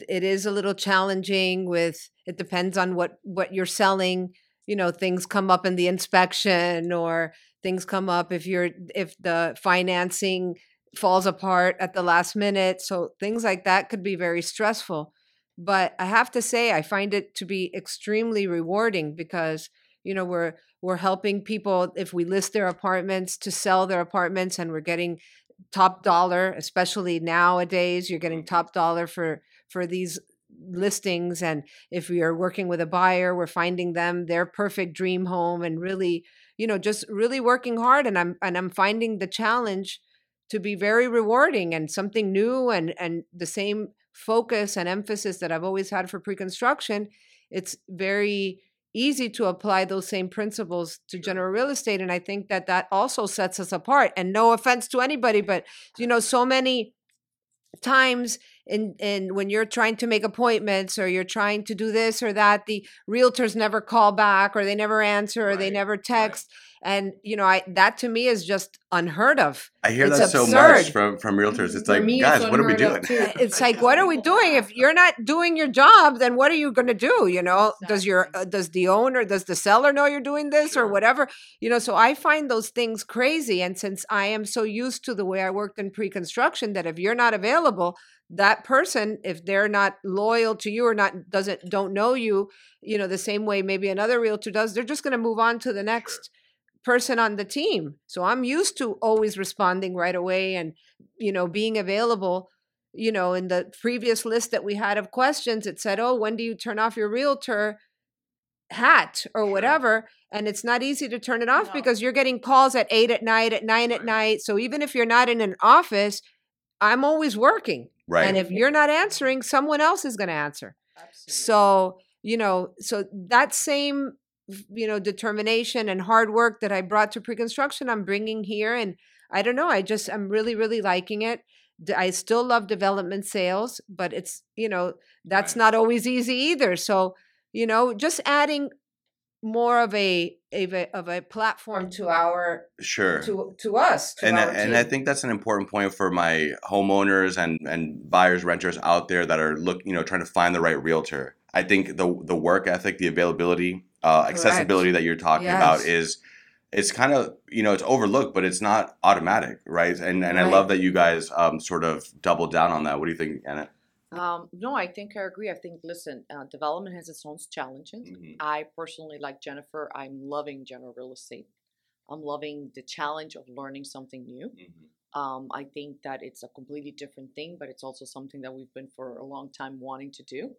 it is a little challenging with it depends on what what you're selling you know things come up in the inspection or things come up if you're if the financing falls apart at the last minute so things like that could be very stressful but i have to say i find it to be extremely rewarding because you know we're we're helping people if we list their apartments to sell their apartments and we're getting top dollar especially nowadays you're getting mm-hmm. top dollar for for these listings and if we are working with a buyer we're finding them their perfect dream home and really you know just really working hard and i'm and i'm finding the challenge to be very rewarding and something new and and the same focus and emphasis that i've always had for pre-construction it's very easy to apply those same principles to general real estate and i think that that also sets us apart and no offense to anybody but you know so many times in in when you're trying to make appointments or you're trying to do this or that the realtors never call back or they never answer or they never text. And you know i that to me is just unheard of. I hear It's that so absurd. much from from realtors. It's For like, me, guys, it's what are we doing? it's like what are we doing? If you're not doing your job then what are you going to do? You know does your uh, does the owner does the seller know you're doing this Sure. or whatever? You know so i find those things crazy. And since i am so used to the way i worked in pre-construction that if you're not available that person if they're not loyal to you or not doesn't don't know you you know the same way maybe another realtor does they're just going to move on to the next person on the team. So i'm used to always responding right away and you know being available you know in the previous list that we had of questions it said oh when do you turn off your realtor hat or whatever? And it's not easy to turn it off No. because you're getting calls at 8 at night at 9 at night. So even if you're not in an office i'm always working Right. and if you're not answering someone else is going to answer Absolutely. so you know so that same you know determination and hard work that i brought to pre-construction i'm bringing here and i don't know i just i'm really really liking it I still love development sales but it's you know that's Right. not always easy either so you know just adding more of a of a, of a platform to our sure. to to us to and I, and I think that's an important point for my homeowners and and buyers renters out there that are look you know trying to find the right realtor. I think the the work ethic, the availability, uh, accessibility that you're talking about is it's kind of you know it's overlooked, but it's not automatic, right? And and I love that you guys um, sort of double down on that. What do you think, Anna? Um, no, I think I agree. I think, listen, uh, development has its own challenges. Mhm. I personally, like Jennifer, I'm loving general real estate. I'm loving the challenge of learning something new. Um, I think that it's a completely different thing, but it's also something that we've been for a long time wanting to do.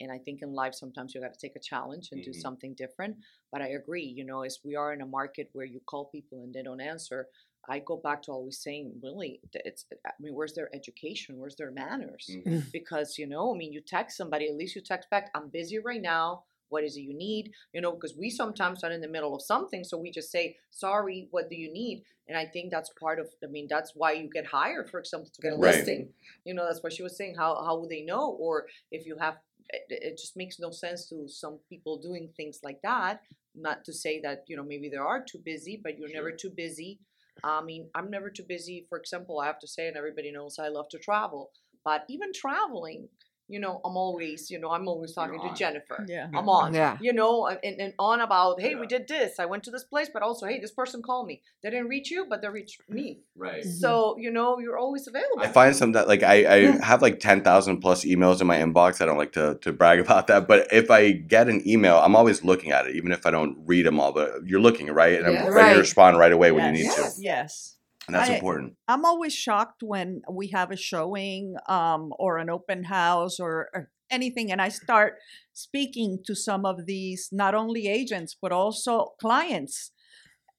And I think in life, sometimes you got to take a challenge and do Mhm. something different. But I agree, you know, as we are in a market where you call people and they don't answer, I go back to always saying, really, it's, I mean, where's their education? Where's their manners? Mhm. because you know i mean you text somebody at least you text back i'm busy right now what is it you need you know because we sometimes are in the middle of something so we just say sorry what do you need and i think that's part of i mean that's why you get hired for example to get a Right. listing you know that's what she was saying how, how would they know or if you have it, it just makes no sense to some people doing things like that not to say that you know maybe they are too busy but you're never too busy i mean i'm never too busy. For example i have to say and everybody knows i love to travel. But even traveling, you know, I'm always, you know, I'm always talking to Jennifer. Yeah. I'm on, Yeah. you know, uh, and, and on about, hey, Yeah. we did this. I went to this place, but also, hey, this person called me. They didn't reach you, but they reached me. Right. Mhm. So, you know, you're always available. I find some that like I, I have like ten thousand plus emails in my inbox. I don't like to to brag about that, but if I get an email, I'm always looking at it, even if I don't read them all. But you're looking right, and I'm ready Right. to respond right away when you need Yes. to, Yes. And that's I- important. I'm always shocked when we have a showing um, or an open house or, or anything, and I start speaking to some of these not only agents but also clients.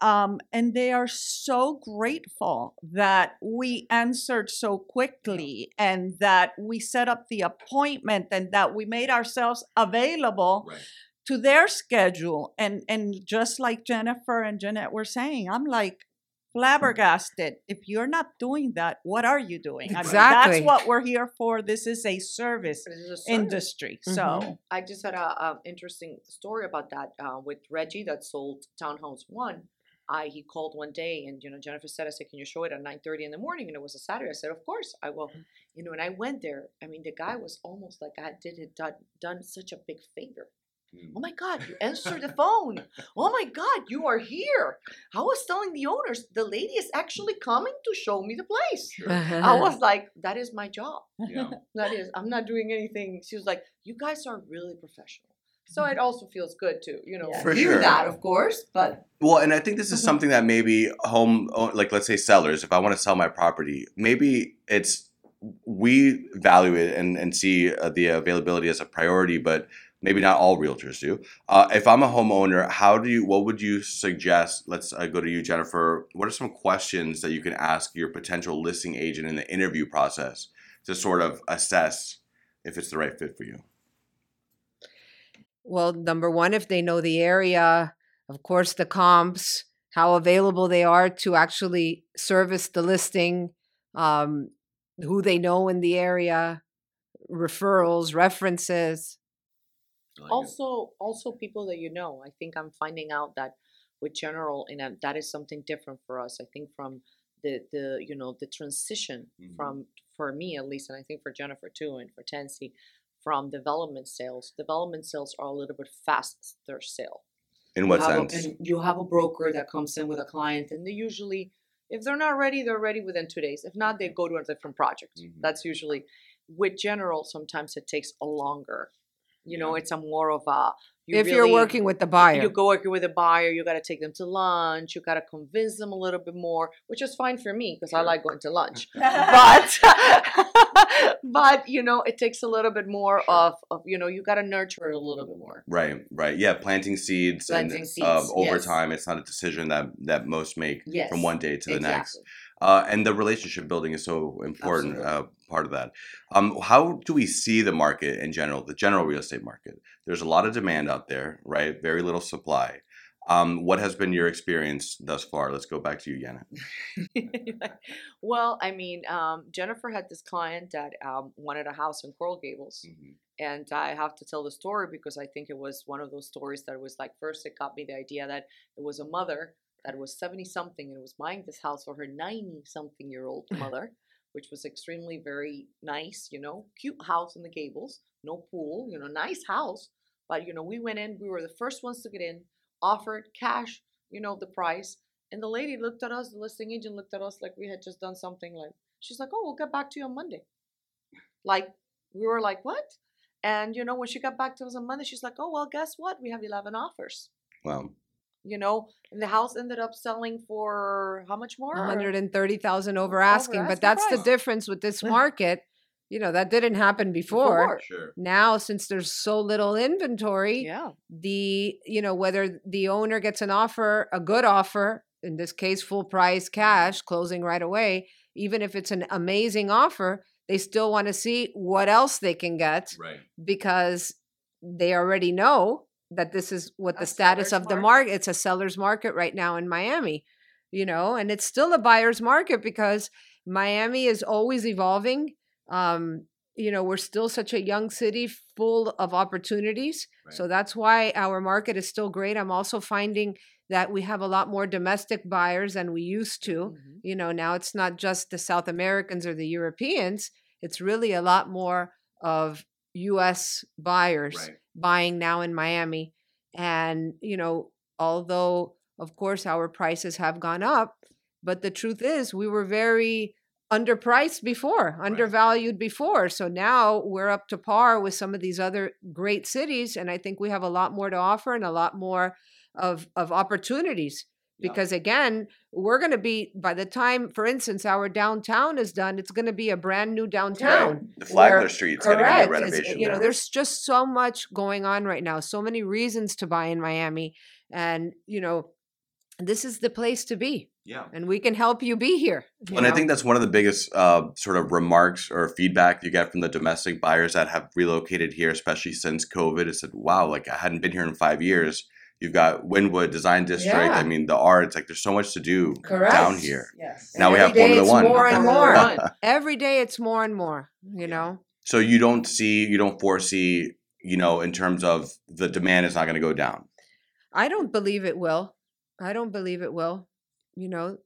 Um, and they are so grateful that we answered so quickly and that we set up the appointment and that we made ourselves available Right. to their schedule and and just like jennifer and jeanette were saying i'm like flabbergasted if you're not doing that what are you doing I mean, Exactly. that's what we're here for this is a service is a service. industry Mhm. so I just had a, a interesting story about that uh, with Reggie that sold Townhouse One. I he called one day and you know Jennifer said I said can you show it at nine thirty in the morning and it was a Saturday I said of course I will you know and I went there I mean the guy was almost like I did it done, done such a big favor Mm. Oh my god you answered the phone. Oh my god you are here. I was telling the owners the lady is actually coming to show me the place. I was like that is my job. Yeah. that is i'm not doing anything. She was like you guys are really professional. So it also feels good to you know Yeah. For hear sure. that of course but Well, and I think this is Mhm. something that maybe home, like let's say sellers, if I want to sell my property, maybe it's we value it and and see uh, the availability as a priority, but maybe not all realtors do. Uh, if I'm a homeowner, how do you? What would you suggest? Let's uh, go to you, Jennifer. What are some questions that you can ask your potential listing agent in the interview process to sort of assess if it's the right fit for you? Well, number one, if they know the area, of course, the comps, how available they are to actually service the listing, um, who they know in the area, referrals, references. Also also people that you know i think i'm finding out that with general and that is something different for us i think from the the you know the transition Mhm. from for me at least and i think for jennifer too and for Tensi, from development sales development sales are a little bit faster sale In what you have a- sense? and you have a broker that comes in with a client and they usually if they're not ready they're ready within two days if not they go to a different project Mhm. that's usually with general sometimes it takes a longer you know it's a more of a you if you're working with the buyer. you go working with a buyer you got to take them to lunch you got to convince them a little bit more which is fine for me because i like going to lunch but but you know it takes a little bit more of of you know you got to nurture it a little bit more Right, right. Yeah, planting seeds Planting and seeds, uh, over yes. time, it's not a decision that that most make yes from one day to the next. Uh, and the relationship building is so important uh, part of that. Um, how do we see the market in general, the general real estate market? There's a lot of demand out there, right? Very little supply. Um, what has been your experience thus far? Let's go back to you, Yana. well i mean um, jennifer had this client that um, wanted a house in coral gables and I have to tell the story because I think it was one of those stories that was like first it got me the idea that it was a mother that was 70 something and was buying this house for her 90 something year old mother which was extremely very nice you know cute house in the gables no pool you know nice house but you know we went in we were the first ones to get in offered cash you know the price and the lady looked at us the listing agent looked at us like we had just done something like she's like oh we'll get back to you on monday like we were like what and you know, when she got back to us on Monday, she's like, "Oh well, guess what? We have eleven offers." Well, You know, and the house ended up selling for how much more? 130,000 over Over asking, asking but that's the difference with this market. You know, that didn't happen before. Before. sure. Now, since there's so little inventory, Yeah, the you know whether the owner gets an offer a good offer in this case full price mm-hmm. cash closing right away even if it's an amazing offer they still want to see what else they can get Right. because they already know that this is what the status of the market. market it's a seller's market right now in Miami you know and it's still a buyer's market because Miami is always evolving um you know we're still such a young city full of opportunities so that's why our market is still great i'm also finding that we have a lot more domestic buyers than we used to Mhm. you know now it's not just the south americans or the europeans it's really a lot more of us buyers Right. buying now in miami and you know although of course our prices have gone up but the truth is we were very underpriced before undervalued before so now we're up to par with some of these other great cities and i think we have a lot more to offer and a lot more of of opportunities Yeah. because again we're going to be by the time for instance our downtown is done it's going to be a brand new downtown The Flagler where- Street's going to be a It's- renovation. you know, there's just so much going on right now, so many reasons to buy in Miami. And, you know, this is the place to be. yeah. And we can help you be here. you And I think that's one of the biggest uh, sort of remarks or feedback you get from the domestic buyers that have relocated here, especially since COVID. Is that wow, like I hadn't been here in five years. You've got Wynwood Design District. Yeah. I mean, the arts. Like, there's so much to do Correct. down here. Yes. Now we every have day Formula it's One. more and more. Every day it's more and more, you know? So you don't see, you don't foresee, you know, in terms of the demand is not going to go down. I don't believe it will. I don't believe it will. You know,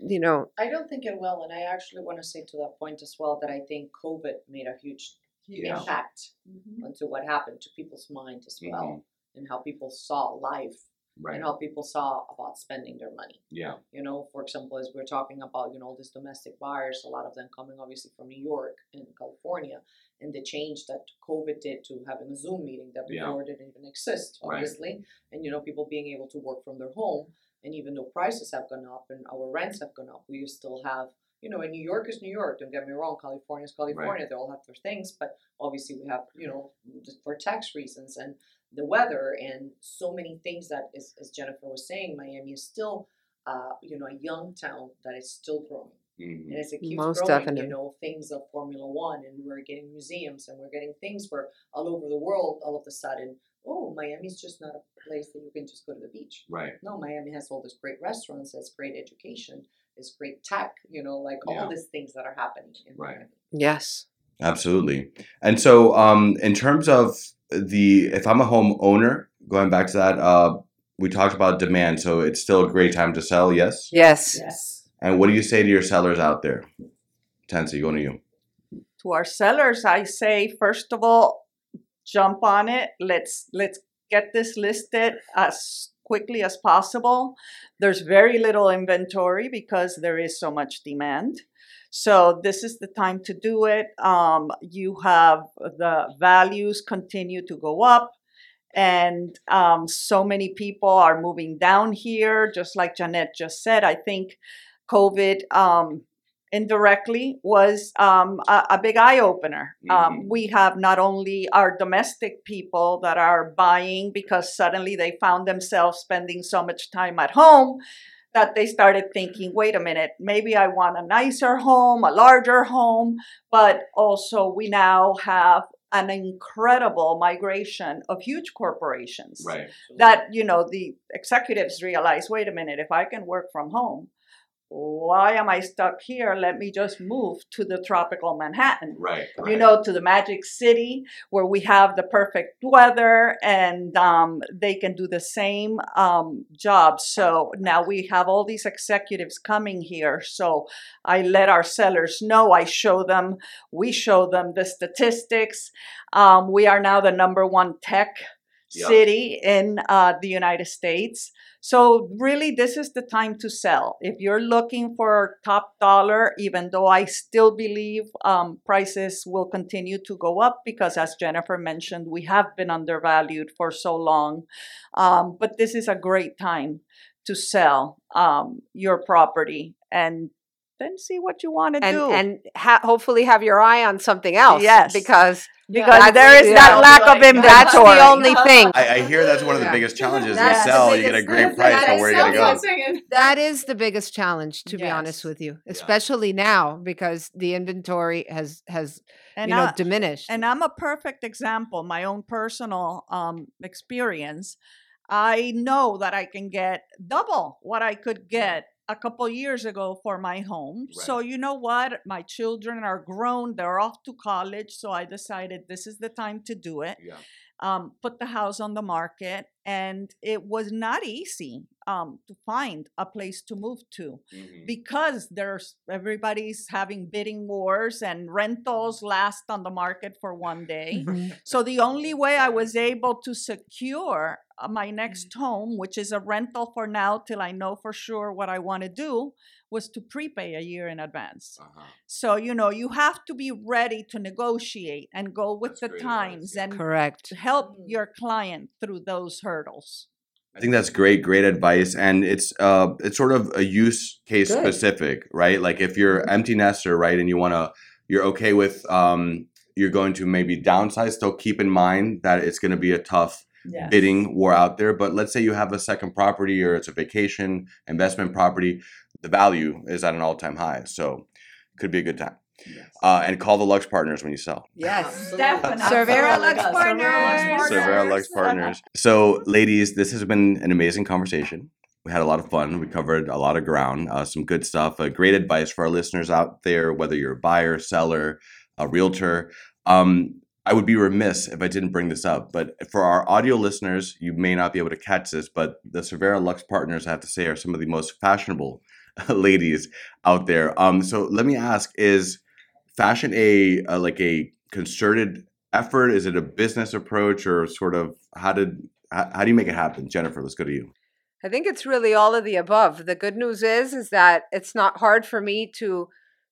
you know, I don't think it will, and I actually want to say to that point as well that I think COVID made a huge Yeah. impact mm-hmm. onto what happened to people's mind as well, mm-hmm. And how people saw life and how people saw about spending their money. Yeah. You know, for example, as we're talking about, you know, these domestic buyers, a lot of them coming obviously from New York and California, and the change that COVID did to having a Zoom meeting that Yeah. before didn't even exist, obviously, Right. and you know, people being able to work from their home, and even though prices have gone up and our rents have gone up, we still have. You know, and New York is New York. Don't get me wrong. California is California. They all have their things, but obviously we have, you know, for tax reasons and the weather and so many things that is, as Jennifer was saying, Miami is still, uh, you know, a young town that is still growing. Mhm. And as it keeps Most growing, definitely. you know, things of Formula One and we're getting museums and we're getting things where all over the world, all of a sudden, oh, Miami's just not a place that you can just go to the beach. Right. No, Miami has all these great restaurants, has great education, has great tech, you know, like all these things that are happening in Right. Miami. yes. Absolutely. And so, um, in terms of the, if I'm a homeowner, going back to that, uh, we talked about demand. So it's still a great time to sell. Yes. Yes. Yes. And what do you say to your sellers out there? Tensi, going to you. to our sellers i say first of all jump on it let's let's get this listed as quickly as possible there's very little inventory because there is so much demand so this is the time to do it um, you have the values continue to go up and um, so many people are moving down here just like Janet just said i think covid um, indirectly was um, a, a big eye opener. Mhm. Um, we have not only our domestic people that are buying because suddenly they found themselves spending so much time at home that they started thinking, wait a minute, maybe I want a nicer home, a larger home, but also we now have an incredible migration of huge corporations Right. that you know the executives realize wait a minute if i can work from home why am i stuck here? Let me just move to the tropical manhattan. Right. you know to the magic city where we have the perfect weather and um, they can do the same um, job. So now we have all these executives coming here. So i let our sellers know. I show them we show them the statistics. Um, we are now the number one tech Yeah. city in uh, the united states so really this is the time to sell if you're looking for top dollar even though i still believe um, prices will continue to go up because as jennifer mentioned we have been undervalued for so long um, but this is a great time to sell um, your property and then see what you want to do and ha- hopefully have your eye on something else. Yes. Because because That's- there is yeah. that lack of inventory that's the only thing. I, I hear that's one of the Yeah. biggest challenges. That's you the sell, you get a great price, that but where are you going to go? That is the biggest challenge, to be honest with you, especially now because the inventory has has and you know I- diminished. And I'm a perfect example, my own personal um, experience. I know that I can get double what I could get a couple years ago for my home. So, you know what? My children are grown, they're off to college. So, I decided this is the time to do it. Yeah. Um, put the house on the market, and it was not easy um, to find a place to move to Mhm. because there's everybody's having bidding wars and rentals last on the market for one day. So the only way I was able to secure my next home, which is a rental for now till I know for sure what I want to do, was to prepay a year in advance. Uh-huh. So you know you have to be ready to negotiate and go with That's the great advice, times yeah. and Correct. help Mhm. your client through those hurdles. I think that's great, great advice, and it's uh, it's sort of a use case Good. specific, right? Like if you're empty nester, right, and you want to, you're okay with, um, you're going to maybe downsize. Still keep in mind that it's going to be a tough Yes. bidding war out there. But let's say you have a second property or it's a vacation investment property, the value is at an all time high, so could be a good time. Uh, and call the Lux partners when you sell. Yes. Definitely. Cervera Lux Cervera Lux Partners. Cervera Lux Partners. So, ladies, this has been an amazing conversation. We had a lot of fun. We covered a lot of ground, uh, some good stuff. Uh, great advice for our listeners out there, whether you're a buyer, seller, a realtor. Um, I would be remiss if I didn't bring this up, but for our audio listeners, you may not be able to catch this, but the Cervera Lux partners, I have to say, are some of the most fashionable ladies out there. Um, so let me ask: Is fashion a, a like a concerted effort? Is it a business approach, or sort of how did how, how do you make it happen, Jennifer? Let's go to you. I think it's really all of the above. The good news is is that it's not hard for me to,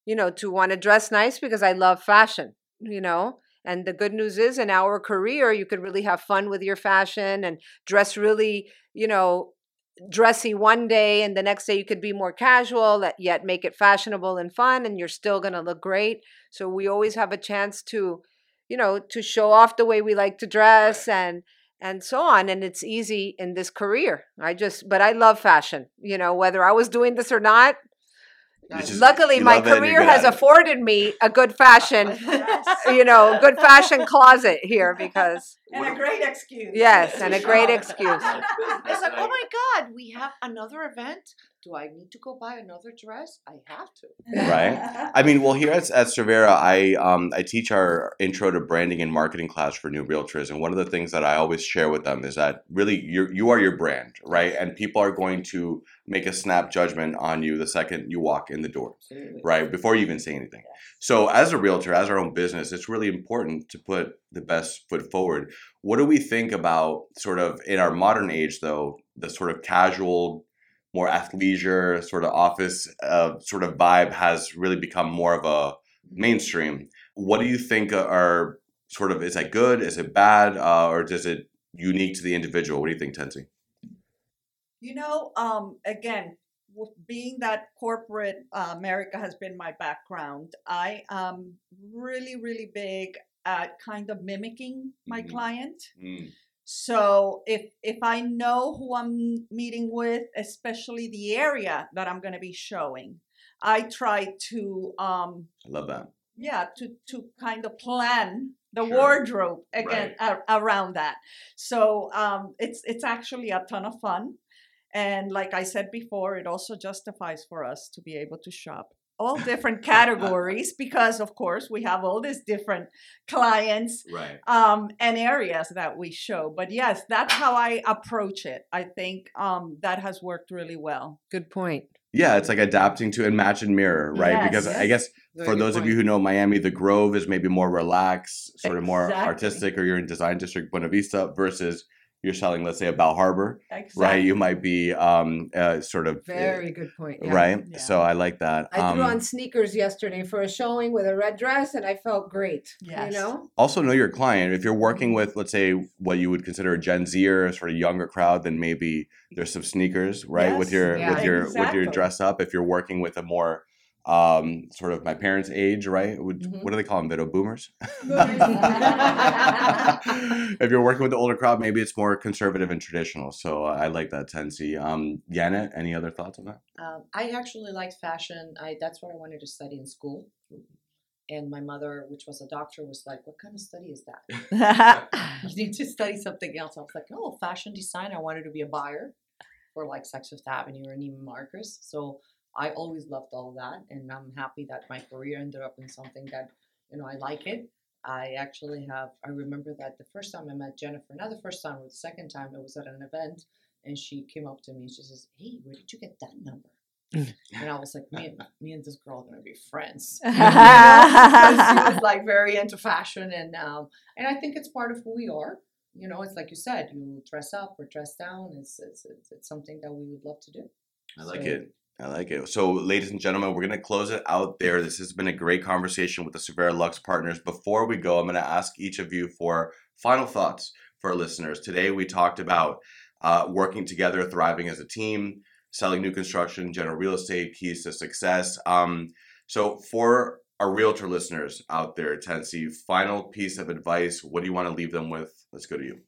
you know, to want to dress nice because I love fashion, you know. And the good news is in our career you could really have fun with your fashion and dress really, you know, dressy one day and the next day you could be more casual yet make it fashionable and fun and you're still going to look great. So we always have a chance to, you know, to show off the way we like to dress and and so on and it's easy in this career i just but i love fashion you know whether i was doing this or not just- luckily my love it and you're career has afforded me a good fashion you know good fashion closet here because and a great excuse. yes and a great excuse It's like, oh my God, we have another event. Do I need to go buy another dress? I have to. Right. I mean, well, here at, at Cervera, I um, I teach our intro to branding and marketing class for new realtors, and one of the things that I always share with them is that really you you are your brand, right? And people are going to make a snap judgment on you the second you walk in the door, Absolutely. right? Before you even say anything. So, as a realtor, as our own business, it's really important to put the best foot forward. What do we think about sort of in our modern age, though, the sort of casual, more athleisure, sort of office uh, sort of vibe has really become more of a mainstream. What do you think are sort of is that good? Is it bad? Uh, or does it unique to the individual? What do you think, Tensi? You know, um, again, being that corporate uh, America has been my background, I am really, really big at kind of mimicking my Mhm. client. So if if I know who I'm meeting with, especially the area that I'm going to be showing, I try to um, I love that. yeah to to kind of plan the Sure. wardrobe again a- around that so um it's it's actually a ton of fun and like i said before it also justifies for us to be able to shop all different categories because of course we have all these different clients Right. um and areas that we show but yes that's how i approach it i think um that has worked really well good point Yeah, it's like adapting to and match and mirror, right? Yes. because I guess Very for good those of you who know Miami, the Grove is maybe more relaxed, sort of more artistic, or you're in Design District Buena Vista versus you're selling, let's say, a Bal Harbour, exactly. right? You might be um, uh, sort of uh, very good point yeah. right. Yeah. So I like that. i threw Um, on sneakers yesterday for a showing with a red dress and i felt great Yes. you Yes. know also know your client. If you're working with, let's say, what you would consider a Gen Z or sort of younger crowd, then maybe there's some sneakers, right? With your Yeah. with your with your dress up. If you're working with a more um, sort of my parents' age, right? Would, Mhm. What do they call them? Video boomers. if you're working with the older crowd, maybe it's more conservative and traditional. So uh, I like that tendency. Um, Janet, any other thoughts on that? Um, I actually liked fashion. I that's what I wanted to study in school. And my mother, which was a doctor, was like, "What kind of study is that? you need to study something else." I was like, "Oh, fashion design." I wanted to be a buyer for like Saks Fifth Avenue or Neiman Marcus. So I always loved all that, and I'm happy that my career ended up in something that you know I like it. I actually have. I remember that the first time I met Jennifer, not the first time, but the second time, it was at an event, and she came up to me and she says, "Hey, where did you get that number?" and I was like, "Me and me and this girl are gonna be friends." because she was like very into fashion and um and I think it's part of who we are. You know, it's like you said, you dress up or dress down. It's it's it's, it's something that we would love to do. I like So- it. I like it. So, ladies and gentlemen, we're going to close it out there. This has been a great conversation with the Cervera Lux partners. Before we go, I'm going to ask each of you for final thoughts for our listeners. Today, we talked about uh, working together, thriving as a team, selling new construction, general real estate, keys to success. Um, so, for our realtor listeners out there, Tensi, final piece of advice. What do you want to leave them with? Let's go to you.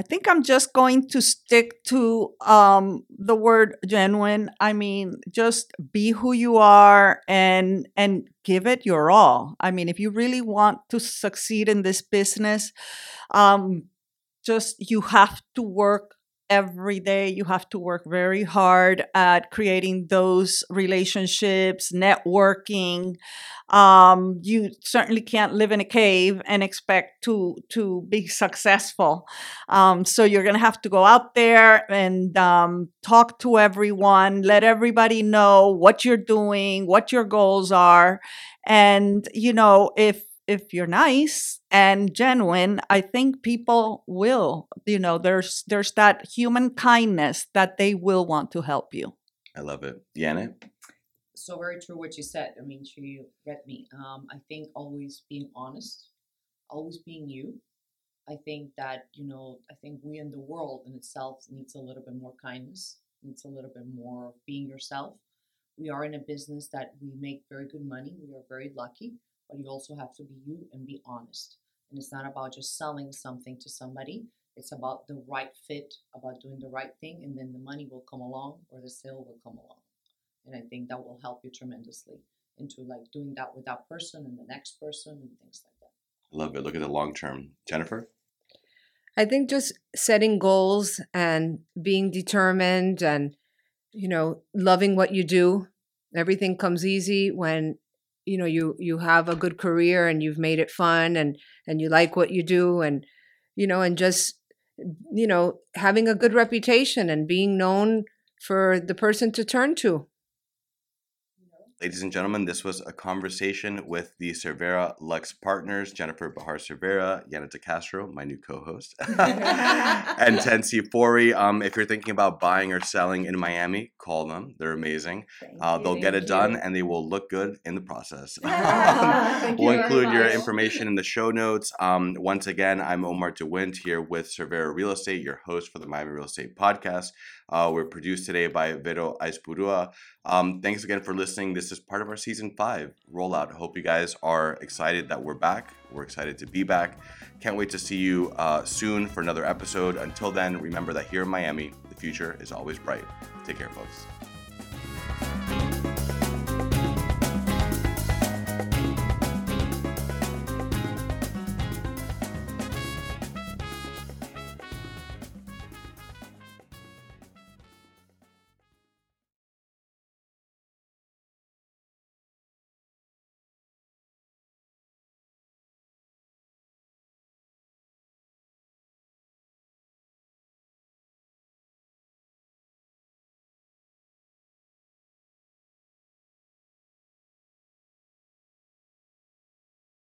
I think I'm just going to stick to um, the word genuine. I mean, just be who you are and and give it your all. I mean, if you really want to succeed in this business, um, just you have to work every day. You have to work very hard at creating those relationships, networking. Um, you certainly can't live in a cave and expect to to be successful. Um, so you're going to have to go out there and um, talk to everyone, let everybody know what you're doing, what your goals are, and you know if if you're nice and genuine, I think people will, you know, there's there's that human kindness that they will want to help you. I love it. Janet? So very true what you said. I mean, she read me. Um, I think always being honest, always being you. I think that, you know, I think we in the world in itself needs a little bit more kindness, needs a little bit more being yourself. We are in a business that we make very good money. We are very lucky but you also have to be you and be honest. And it's not about just selling something to somebody. It's about the right fit, about doing the right thing, and then the money will come along or the sale will come along. And I think that will help you tremendously into like doing that with that person and the next person and things like that. I love it. Look at the long term. Jennifer? I think just setting goals and being determined and, you know, loving what you do. Everything comes easy when you know you you have a good career and you've made it fun and and you like what you do and you know and just you know having a good reputation and being known for the person to turn to Ladies and gentlemen, this was a conversation with the Cervera Lux partners, Jennifer Bahar Cervera, Yana De Castro, my new co-host, and Tensi Fori. Um, if you're thinking about buying or selling in Miami, call them. They're amazing. Uh, they'll get it done and they will look good in the process. we'll include your information in the show notes. Um, once again, I'm Omar DeWint here with Cervera Real Estate, your host for the Miami Real Estate Podcast. Uh, we're produced today by Vero Aispurua. Um, thanks again for listening. This is part of our season five rollout. Hope you guys are excited that we're back. We're excited to be back. Can't wait to see you uh, soon for another episode. Until then, remember that here in Miami, the future is always bright. Take care, folks.